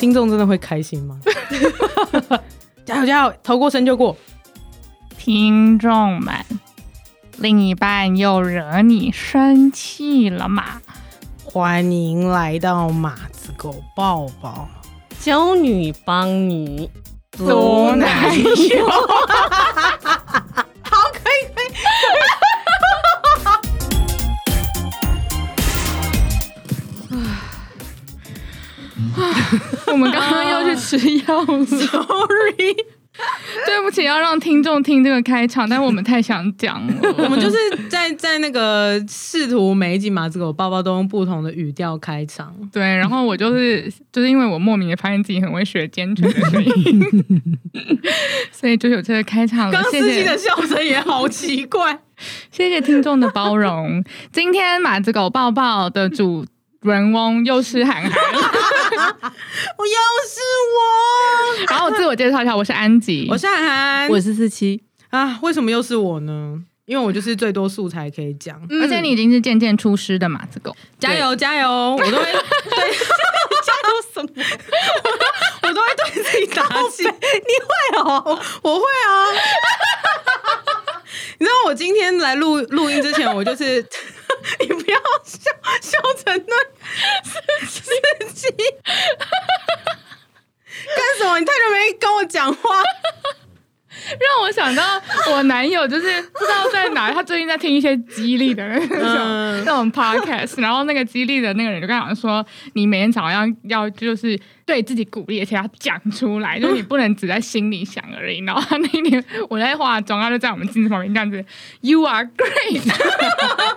听众真的会开心吗？加 油加油，头过身就过。听众们，另一半又惹你生气了吗？欢迎来到马子狗抱抱，娇女帮你做男友。我们刚刚要去吃药了，sorry，对不起，要让听众听这个开场，但我们太想讲了。我们就是在在那个试图每一集马子狗抱抱都用不同的语调开场，对，然后我就是就是因为我莫名的发现自己很会学奸犬的声音，所以就有这个开场了。刚司机的笑声也好奇怪，谢谢听众的包容。今天马子狗抱抱的主人翁又是韩韩。我又是我，然后我自我介绍一下，我是安吉，我是韩韩，我是四七啊。为什么又是我呢？因为我就是最多素材可以讲，而且你已经是渐渐出师的马子狗，加油加油！我都会对加油什么？我都会对自己打气。你会哦？我会啊。你知道我今天来录录音之前，我就是。你不要笑，笑成那司机干什么？你太久没跟我讲话，让我想到我男友，就是不知道在哪，他最近在听一些激励的那种、嗯、那种 podcast，然后那个激励的那个人就跟他说：“你每天早上要就是对自己鼓励，而且要讲出来，就是 你不能只在心里想而已。”然后他那天我在化妆，他就在我们镜子旁边这样子：“You are great。”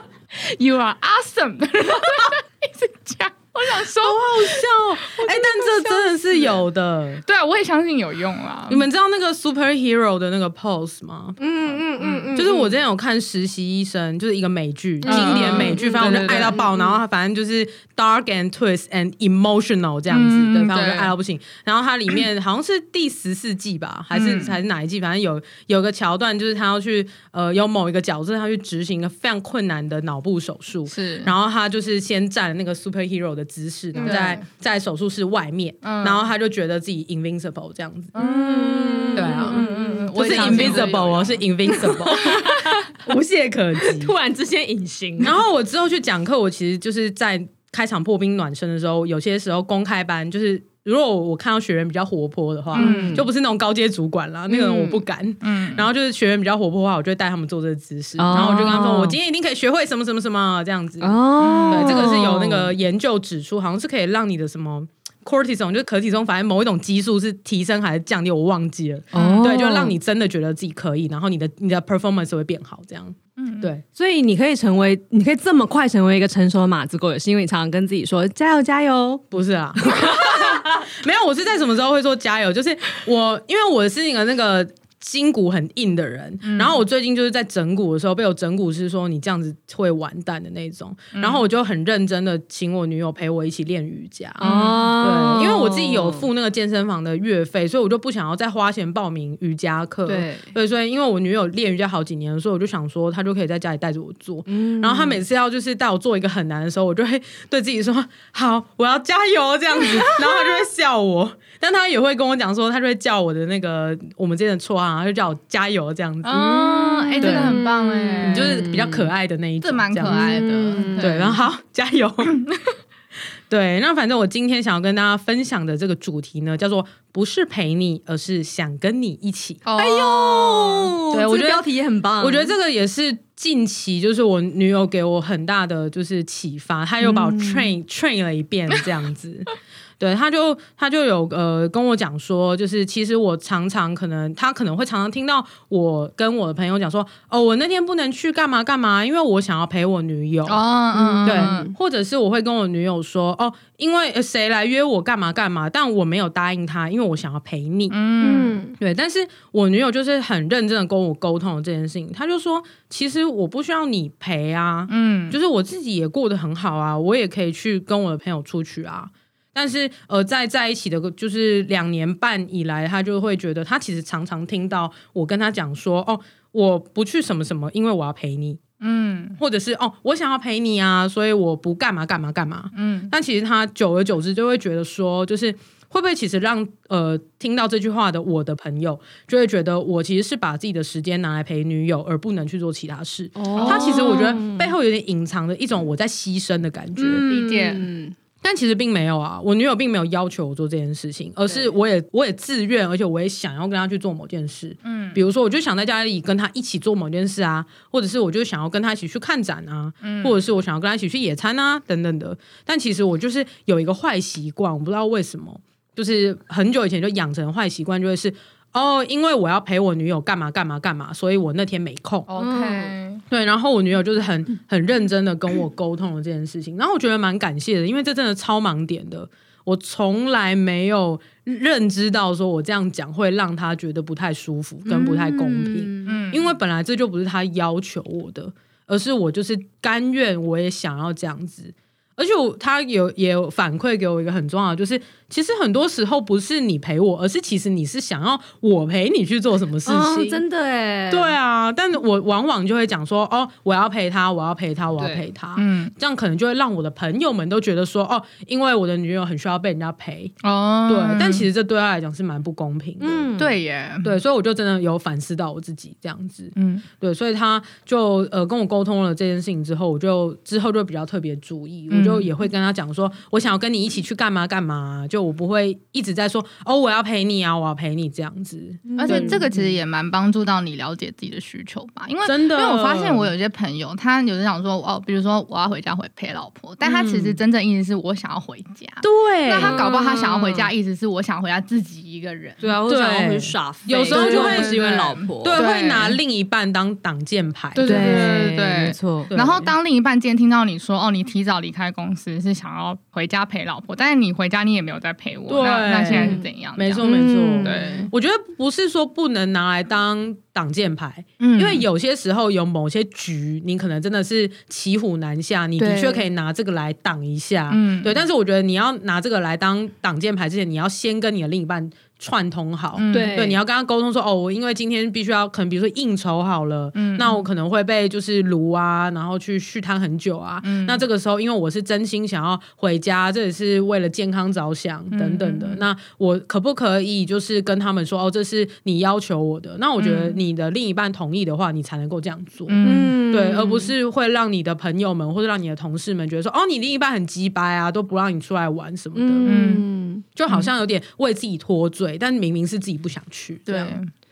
You are awesome！一直讲，我想说，好好笑哦。哎、欸，但这真的是有的。对啊，我也相信有用啊。你们知道那个 superhero 的那个 pose 吗？嗯嗯嗯嗯，就是我之前有看实习医生，就是一个美剧，经典美剧，反正我就爱到爆。然后他反正就是 dark and twist and emotional 这样子，对，反正我就爱到不行。然后它里面好像是第十四季吧，还是还是哪一季？反正有有个桥段，就是他要去呃，有某一个角色，他去执行一个非常困难的脑部手术。是，然后他就是先站那个 superhero 的姿势，然后在在手术室外面，然后他就觉得自己 invincible 这样子。嗯，对啊，嗯嗯嗯，我是 invisible 我，是 invincible。无懈可击，突然之间隐形。然后我之后去讲课，我其实就是在开场破冰暖身的时候，有些时候公开班就是，如果我看到学员比较活泼的话，嗯、就不是那种高阶主管啦，嗯、那个人我不敢。嗯，然后就是学员比较活泼的话，我就会带他们做这个姿势，哦、然后我就跟他说，我今天一定可以学会什么什么什么这样子。哦，对，这个是有那个研究指出，好像是可以让你的什么。cortisol 就是可体松，反正某一种激素是提升还是降低，我忘记了。哦，对，就让你真的觉得自己可以，然后你的你的 performance 会变好，这样。嗯，对，所以你可以成为，你可以这么快成为一个成熟的马子狗，也是因为你常常跟自己说加油加油。不是啊，没有，我是在什么时候会说加油？就是我，因为我是一个那个。筋骨很硬的人，嗯、然后我最近就是在整骨的时候，被我整骨师说你这样子会完蛋的那种，嗯、然后我就很认真的请我女友陪我一起练瑜伽，哦、对，因为我自己有付那个健身房的月费，所以我就不想要再花钱报名瑜伽课，对，对，所以因为我女友练瑜伽好几年，所以我就想说她就可以在家里带着我做，嗯、然后她每次要就是带我做一个很难的时候，我就会对自己说好，我要加油这样子，然后她就会笑我。但他也会跟我讲说，他就会叫我的那个我们之间的绰号，他就叫我加油这样子。哦，哎，这个很棒哎，你就是比较可爱的那一种，这蛮可爱的。对，然后好，加油。对，那反正我今天想要跟大家分享的这个主题呢，叫做不是陪你，而是想跟你一起。哎呦，对，我觉得标题也很棒。我觉得这个也是近期就是我女友给我很大的就是启发，她又把我 train train 了一遍这样子。对，他就他就有呃跟我讲说，就是其实我常常可能他可能会常常听到我跟我的朋友讲说，哦，我那天不能去干嘛干嘛，因为我想要陪我女友。哦，嗯，对，或者是我会跟我女友说，哦，因为谁来约我干嘛干嘛，但我没有答应他，因为我想要陪你。嗯，对，但是我女友就是很认真的跟我沟通这件事情，他就说，其实我不需要你陪啊，嗯，就是我自己也过得很好啊，我也可以去跟我的朋友出去啊。但是，呃，在在一起的，就是两年半以来，他就会觉得，他其实常常听到我跟他讲说，哦，我不去什么什么，因为我要陪你，嗯，或者是哦，我想要陪你啊，所以我不干嘛干嘛干嘛，嗯。但其实他久而久之就会觉得说，就是会不会其实让呃听到这句话的我的朋友就会觉得我其实是把自己的时间拿来陪女友，而不能去做其他事？哦，他其实我觉得背后有点隐藏的一种我在牺牲的感觉，理解。嗯但其实并没有啊，我女友并没有要求我做这件事情，而是我也我也自愿，而且我也想要跟她去做某件事。嗯，比如说，我就想在家里跟她一起做某件事啊，或者是我就想要跟她一起去看展啊，嗯，或者是我想要跟她一起去野餐啊，等等的。但其实我就是有一个坏习惯，我不知道为什么，就是很久以前就养成坏习惯，就会是。哦，因为我要陪我女友干嘛干嘛干嘛，所以我那天没空。OK，对，然后我女友就是很很认真的跟我沟通了这件事情，然后我觉得蛮感谢的，因为这真的超盲点的，我从来没有认知到说我这样讲会让她觉得不太舒服跟不太公平。嗯，因为本来这就不是她要求我的，而是我就是甘愿，我也想要这样子。而且我他有也有反馈给我一个很重要的，就是其实很多时候不是你陪我，而是其实你是想要我陪你去做什么事情。哦、真的哎，对啊，但是我往往就会讲说，哦，我要陪他，我要陪他，我要陪他，嗯，这样可能就会让我的朋友们都觉得说，哦，因为我的女友很需要被人家陪，哦，对，但其实这对他来讲是蛮不公平的，嗯，对耶，对，所以我就真的有反思到我自己这样子，嗯，对，所以他就呃跟我沟通了这件事情之后，我就之后就比较特别注意。我就也会跟他讲说，我想要跟你一起去干嘛干嘛，就我不会一直在说哦，我要陪你啊，我要陪你这样子。而且这个其实也蛮帮助到你了解自己的需求吧，因为真的，因为我发现我有些朋友，他有人想说哦，比如说我要回家回陪老婆，但他其实真正意思是我想要回家。对，那他搞不好他想要回家，意思是我想回家自己一个人。对啊，我想要回耍，有时候就会是因为老婆，对，会拿另一半当挡箭牌。对对对对，没错。然后当另一半今天听到你说哦，你提早离开公司是想。要回家陪老婆，但是你回家你也没有在陪我，对那那现在是怎样？没错没错，嗯、对，我觉得不是说不能拿来当挡箭牌，嗯，因为有些时候有某些局，你可能真的是骑虎难下，你的确可以拿这个来挡一下，嗯，对。但是我觉得你要拿这个来当挡箭牌之前，你要先跟你的另一半。串通好，嗯、对。对，你要跟他沟通说，哦，我因为今天必须要，可能比如说应酬好了，嗯，那我可能会被就是撸啊，然后去续摊很久啊，嗯，那这个时候，因为我是真心想要回家，这也是为了健康着想等等的，嗯、那我可不可以就是跟他们说，哦，这是你要求我的，那我觉得你的另一半同意的话，你才能够这样做，嗯，对，而不是会让你的朋友们或者让你的同事们觉得说，哦，你另一半很鸡掰啊，都不让你出来玩什么的，嗯，就好像有点为自己脱罪。但明明是自己不想去，对，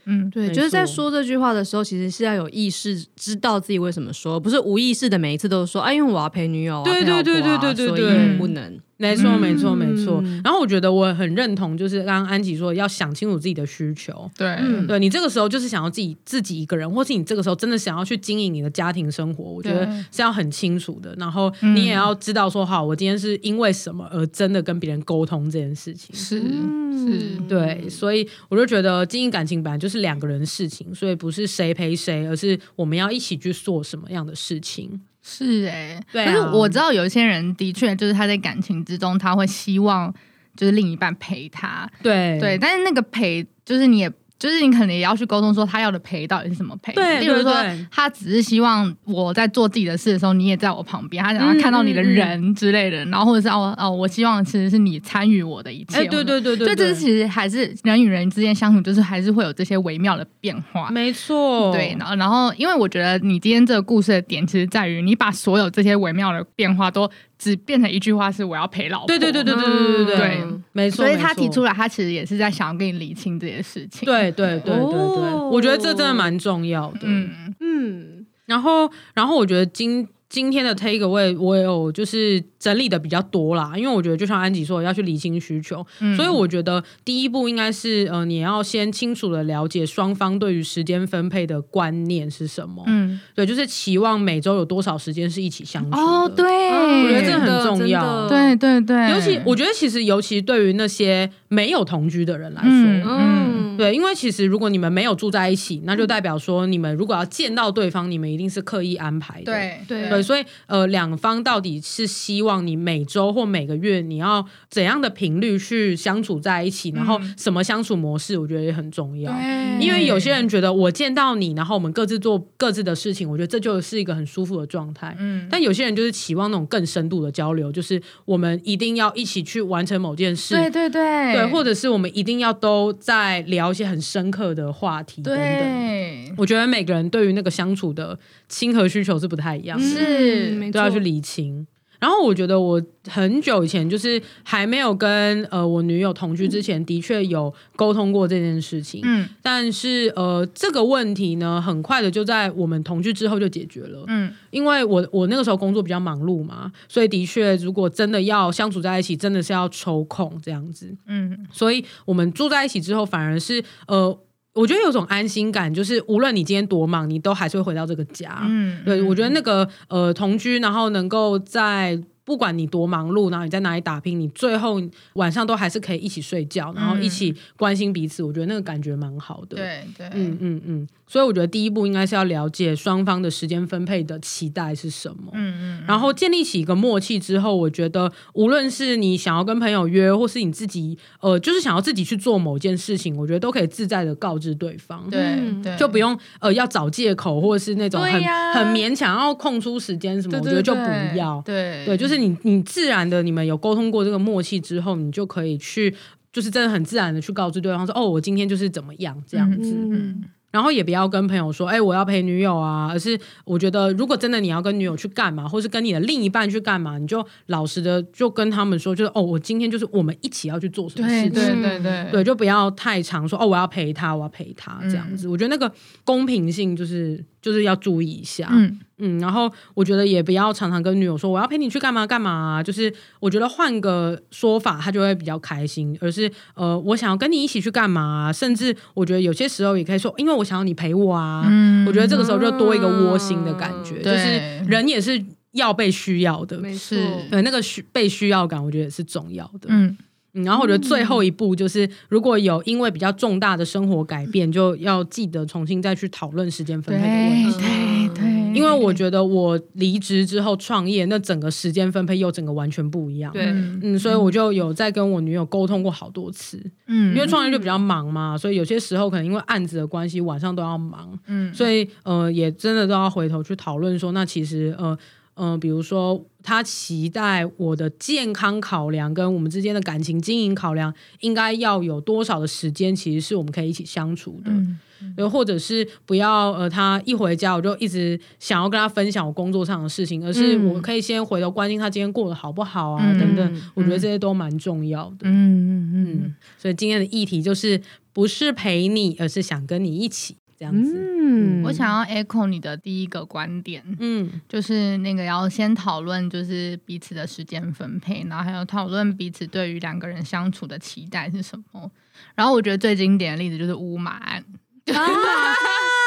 嗯，对，就是在说这句话的时候，其实是要有意识，知道自己为什么说，不是无意识的每一次都说，啊，因为我要陪女友，对对对对对对对，不能。没错，没错，没错。然后我觉得我很认同，就是刚刚安琪说要想清楚自己的需求。对，对你这个时候就是想要自己自己一个人，或是你这个时候真的想要去经营你的家庭生活，我觉得是要很清楚的。然后你也要知道说，好，我今天是因为什么而真的跟别人沟通这件事情。是是，对。所以我就觉得经营感情本来就是两个人的事情，所以不是谁陪谁，而是我们要一起去做什么样的事情。是哎、欸，对啊，可是我知道有一些人的确就是他在感情之中，他会希望就是另一半陪他，对对，但是那个陪就是你也。就是你可能也要去沟通，说他要的陪到底是什么陪？对，例如说他只是希望我在做自己的事的时候，你也在我旁边，他想要看到你的人之类的，然后或者是哦哦，我希望其实是你参与我的一切。哎，对对对对，所以这其实还是人与人之间相处，就是还是会有这些微妙的变化。没错，对，然后然后，因为我觉得你今天这个故事的点，其实在于你把所有这些微妙的变化都。只变成一句话是我要陪老婆。对对对对对对对对，对没错。所以他提出来，他其实也是在想要跟你理清这些事情。对对对对对，哦、我觉得这真的蛮重要的。嗯嗯，然后然后我觉得今。今天的 take away 我有就是整理的比较多啦，因为我觉得就像安吉说的，要去理清需求，嗯、所以我觉得第一步应该是呃，你要先清楚的了解双方对于时间分配的观念是什么。嗯，对，就是期望每周有多少时间是一起相处。哦，对，我觉得这很重要。对对对，尤其我觉得其实尤其对于那些没有同居的人来说，嗯。嗯嗯，对，因为其实如果你们没有住在一起，那就代表说你们如果要见到对方，你们一定是刻意安排的。对对对，所以呃，两方到底是希望你每周或每个月你要怎样的频率去相处在一起，然后什么相处模式，我觉得也很重要。因为有些人觉得我见到你，然后我们各自做各自的事情，我觉得这就是一个很舒服的状态。嗯，但有些人就是期望那种更深度的交流，就是我们一定要一起去完成某件事。对对对，对，或者是我们一定要都在聊一些很深刻的话题等等。对，我觉得每个人对于那个相处的亲和需求是不太一样的，是都要去理清。然后我觉得我很久以前就是还没有跟呃我女友同居之前，的确有沟通过这件事情。嗯，但是呃这个问题呢，很快的就在我们同居之后就解决了。嗯，因为我我那个时候工作比较忙碌嘛，所以的确如果真的要相处在一起，真的是要抽空这样子。嗯，所以我们住在一起之后，反而是呃。我觉得有种安心感，就是无论你今天多忙，你都还是会回到这个家。嗯，对，我觉得那个呃同居，然后能够在。不管你多忙碌，然后你在哪里打拼，你最后晚上都还是可以一起睡觉，然后一起关心彼此。嗯、我觉得那个感觉蛮好的。对对，嗯嗯嗯。所以我觉得第一步应该是要了解双方的时间分配的期待是什么。嗯嗯。然后建立起一个默契之后，我觉得无论是你想要跟朋友约，或是你自己呃，就是想要自己去做某件事情，我觉得都可以自在的告知对方。对对。就不用呃要找借口，或者是那种很、啊、很勉强要空出时间什么，我觉得就不要。对对，就是。你你自然的，你们有沟通过这个默契之后，你就可以去，就是真的很自然的去告知对方说，哦，我今天就是怎么样这样子。然后也不要跟朋友说，哎，我要陪女友啊，而是我觉得，如果真的你要跟女友去干嘛，或是跟你的另一半去干嘛，你就老实的就跟他们说，就是哦，我今天就是我们一起要去做什么事情，对对对对，对，就不要太常说，哦，我要陪他，我要陪他这样子。嗯、我觉得那个公平性就是就是要注意一下，嗯嗯。然后我觉得也不要常常跟女友说，我要陪你去干嘛干嘛啊，就是我觉得换个说法，他就会比较开心，而是呃，我想要跟你一起去干嘛啊，甚至我觉得有些时候也可以说，因为我。想要你陪我啊！嗯、我觉得这个时候就多一个窝心的感觉，嗯、就是人也是要被需要的，没错，对，那个需被需要感，我觉得也是重要的。嗯，然后我觉得最后一步就是，如果有因为比较重大的生活改变，嗯、就要记得重新再去讨论时间分配的问题。对对。对因为我觉得我离职之后创业，那整个时间分配又整个完全不一样。对，嗯，所以我就有在跟我女友沟通过好多次。嗯，因为创业就比较忙嘛，所以有些时候可能因为案子的关系，晚上都要忙。嗯，所以呃，也真的都要回头去讨论说，那其实呃呃，比如说他期待我的健康考量跟我们之间的感情经营考量，应该要有多少的时间，其实是我们可以一起相处的。嗯又或者是不要呃，他一回家我就一直想要跟他分享我工作上的事情，而是我可以先回头关心他今天过得好不好啊，嗯、等等。我觉得这些都蛮重要的。嗯嗯嗯。所以今天的议题就是不是陪你，而是想跟你一起这样子。嗯，我想要 echo 你的第一个观点，嗯，就是那个要先讨论就是彼此的时间分配，然后还有讨论彼此对于两个人相处的期待是什么。然后我觉得最经典的例子就是乌马案。啊！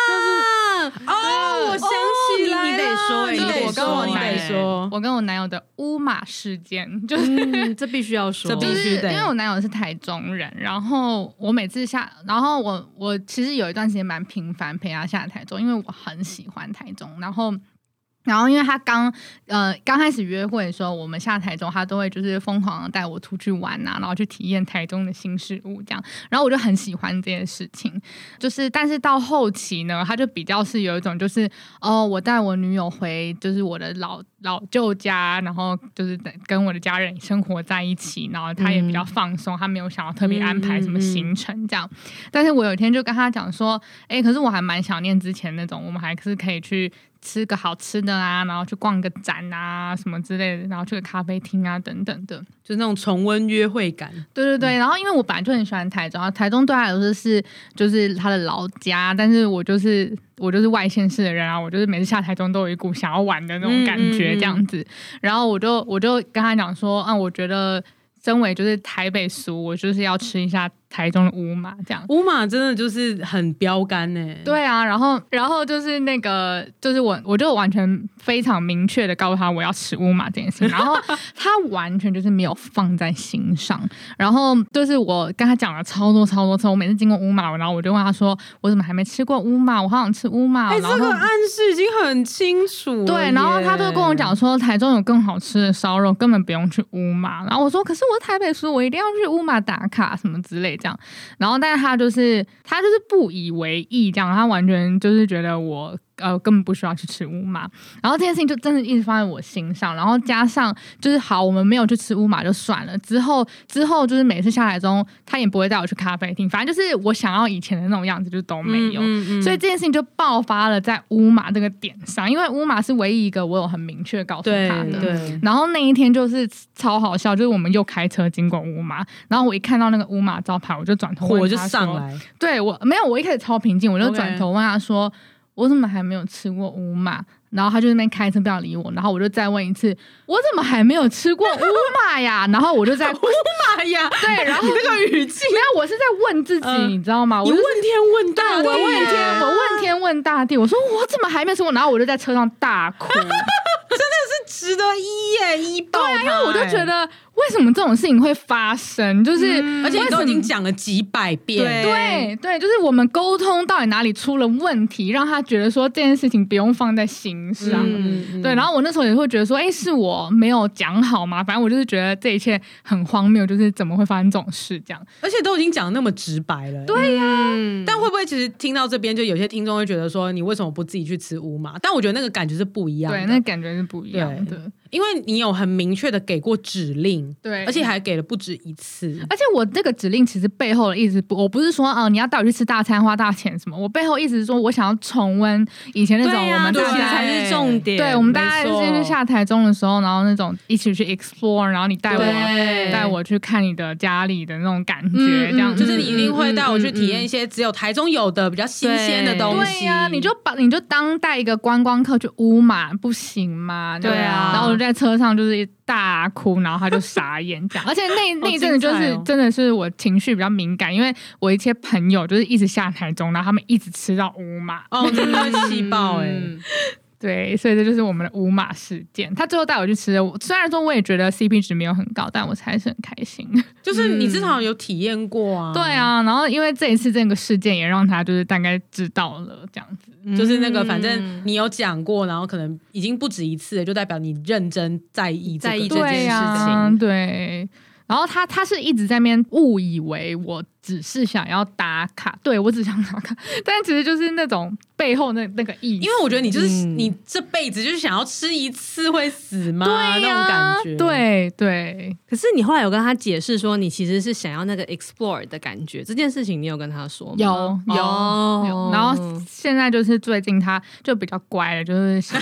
就是说，你得说，你得说，我跟我男友的乌马事件，就是这必须要说，这必须的，因为我男友是台中人，然后我每次下，然后我我其实有一段时间蛮频繁陪他下台中，因为我很喜欢台中，然后。然后，因为他刚呃刚开始约会的时候，我们下台中，他都会就是疯狂的带我出去玩呐、啊，然后去体验台中的新事物这样。然后我就很喜欢这件事情，就是但是到后期呢，他就比较是有一种就是哦，我带我女友回就是我的老老舅家，然后就是跟我的家人生活在一起，然后他也比较放松，他没有想要特别安排什么行程这样。但是我有一天就跟他讲说，哎，可是我还蛮想念之前那种，我们还是可以去。吃个好吃的啊，然后去逛个展啊，什么之类的，然后去个咖啡厅啊，等等的，就是那种重温约会感。对对对，然后因为我本来就很喜欢台中，台中对他来说是就是他的老家，但是我就是我就是外县市的人啊，我就是每次下台中都有一股想要玩的那种感觉，这样子。嗯嗯嗯，然后我就我就跟他讲说，啊，我觉得身为就是台北俗，我就是要吃一下。台中的乌马这样。乌马真的就是很标杆呢、欸。对啊，然后然后就是那个就是我我就完全非常明确的告诉他我要吃乌马这件事情，然后他完全就是没有放在心上。然后就是我跟他讲了超多超多次，我每次经过乌马，然后我就问他说我怎么还没吃过乌马？我好想吃乌马。哎、欸，这个暗示已经很清楚。对，然后他就跟我讲说台中有更好吃的烧肉，根本不用去乌马。然后我说可是我是台北市，我一定要去乌马打卡什么之类这样。然后但是他就是他就是不以为意这样，他完全就是觉得我。呃，根本不需要去吃乌马，然后这件事情就真的一直放在我心上，然后加上就是好，我们没有去吃乌马就算了，之后之后就是每次下来中，他也不会带我去咖啡厅，反正就是我想要以前的那种样子就都没有，嗯嗯嗯、所以这件事情就爆发了在乌马这个点上，因为乌马是唯一一个我有很明确告诉他的，对，然后那一天就是超好笑，就是我们又开车经过乌马，然后我一看到那个乌马招牌，我就转头问他说，我就上来，对我没有，我一开始超平静，我就转头问他说。Okay. 我怎么还没有吃过乌马？然后他就在那边开车不要理我，然后我就再问一次，我怎么还没有吃过乌马呀？然后我就在乌马呀，对，然后那个语气，没有，我是在问自己，呃、你知道吗？我你问天问大地，我问天，我问天问大地，我说我怎么还没有吃过？然后我就在车上大哭，真的是值得一耶一爆，对，因为我就觉得。为什么这种事情会发生？就是、嗯、而且你都已经讲了几百遍，对对，就是我们沟通到底哪里出了问题，让他觉得说这件事情不用放在心上。嗯、对，然后我那时候也会觉得说，哎，是我没有讲好吗？反正我就是觉得这一切很荒谬，就是怎么会发生这种事这样？而且都已经讲得那么直白了，对呀、啊。嗯、但会不会其实听到这边，就有些听众会觉得说，你为什么不自己去吃乌马？但我觉得那个感觉是不一样的，对，那个、感觉是不一样的。因为你有很明确的给过指令，对，而且还给了不止一次。而且我这个指令其实背后的意思不，我不是说啊、呃，你要带我去吃大餐花大钱什么。我背后意思是说我想要重温以前那种我们大家才是重点。对，我们大家就是下台中的时候，然后那种一起去 explore，然后你带我带我去看你的家里的那种感觉，这样、嗯、就是你一定会带我去体验一些只有台中有的比较新鲜的东西。对呀、啊，你就把你就当带一个观光客去乌马不行吗？对啊，然后我就在车上就是。大哭，然后他就傻眼这样，而且那那一阵子就是真的是我情绪比较敏感，因为我一些朋友就是一直下台中，然后他们一直吃到乌马，哦，真的会气爆哎。对，所以这就是我们的五马事件。他最后带我去吃的，虽然说我也觉得 CP 值没有很高，但我还是很开心。就是你至少有体验过啊。对啊，然后因为这一次这个事件也让他就是大概知道了这样子，嗯、就是那个反正你有讲过，然后可能已经不止一次了，就代表你认真在意、这个、在意这件事情。对啊，对。然后他他是一直在那边误以为我只是想要打卡，对，我只想打卡，但其实就是那种背后那那个意思。因为我觉得你就是、嗯、你这辈子就是想要吃一次会死吗？对、啊、那种感觉。对对。可是你后来有跟他解释说，你其实是想要那个 explore 的感觉，这件事情你有跟他说吗？有有、哦、有。然后现在就是最近他就比较乖了，就是。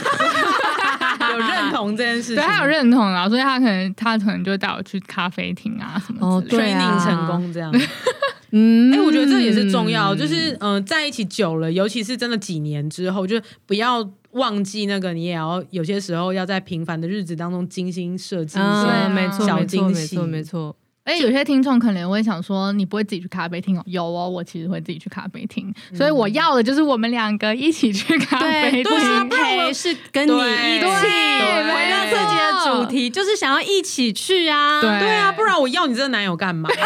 有认同这件事情，对，他有认同啊，所以他可能他可能就带我去咖啡厅啊什么之类的，training 成功这样。嗯，哎，我觉得这也是重要，就是嗯、呃，在一起久了，尤其是真的几年之后，就不要忘记那个，你也要有些时候要在平凡的日子当中精心设计一些没错小惊喜，没错没错。哎，有些听众可能会想说，你不会自己去咖啡厅哦？有哦，我其实会自己去咖啡厅，嗯、所以我要的就是我们两个一起去咖啡厅。对，陪是跟你一起回到自己的主题，就是想要一起去啊。对，对啊，不然我要你这个男友干嘛？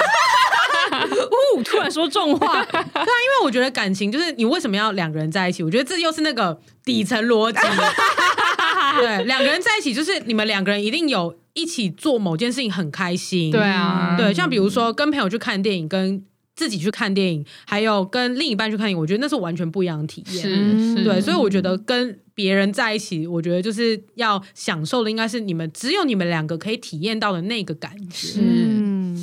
呜，突然说重话。对啊，因为我觉得感情就是你为什么要两个人在一起？我觉得这又是那个底层逻辑。对，两个人在一起就是你们两个人一定有。一起做某件事情很开心，对啊，对，像比如说跟朋友去看电影，跟自己去看电影，还有跟另一半去看电影，我觉得那是完全不一样的体验。是，对，所以我觉得跟别人在一起，我觉得就是要享受的应该是你们只有你们两个可以体验到的那个感觉。是，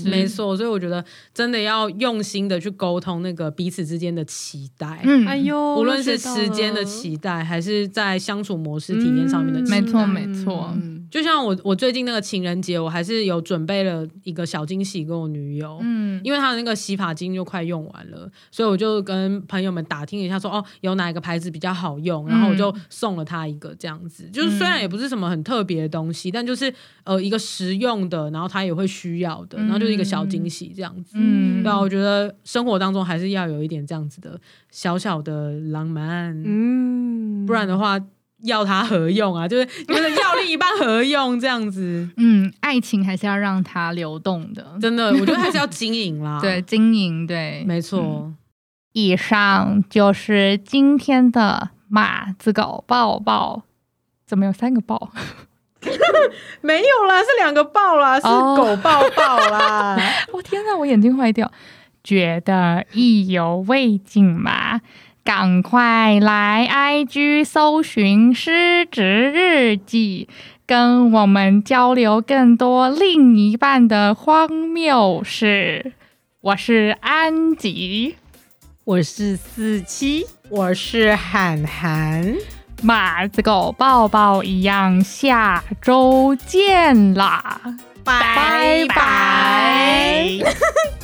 没错。所以我觉得真的要用心的去沟通那个彼此之间的期待。嗯，哎呦，无论是时间的期待，还是在相处模式体验上面的期待，没错，没错。就像我，我最近那个情人节，我还是有准备了一个小惊喜给我女友，嗯，因为她的那个洗发精就快用完了，所以我就跟朋友们打听一下说，说哦，有哪一个牌子比较好用，然后我就送了她一个这样子，就是虽然也不是什么很特别的东西，但就是呃一个实用的，然后她也会需要的，然后就是一个小惊喜这样子，嗯，对啊，我觉得生活当中还是要有一点这样子的小小的浪漫，嗯，不然的话。要它何用啊？就是 就是要另一半何用这样子？嗯，爱情还是要让它流动的，真的，我觉得还是要经营啦。对，经营，对，没错、嗯。以上就是今天的马子狗抱抱。怎么有三个报？没有啦，是两个抱啦，是狗抱抱啦。我、哦、天哪，我眼睛坏掉，觉得意犹未尽嘛。赶快来 IG 搜寻失职日记，跟我们交流更多另一半的荒谬事。我是安吉，我是四七，我是涵涵，马子狗抱抱一样下周见啦拜拜。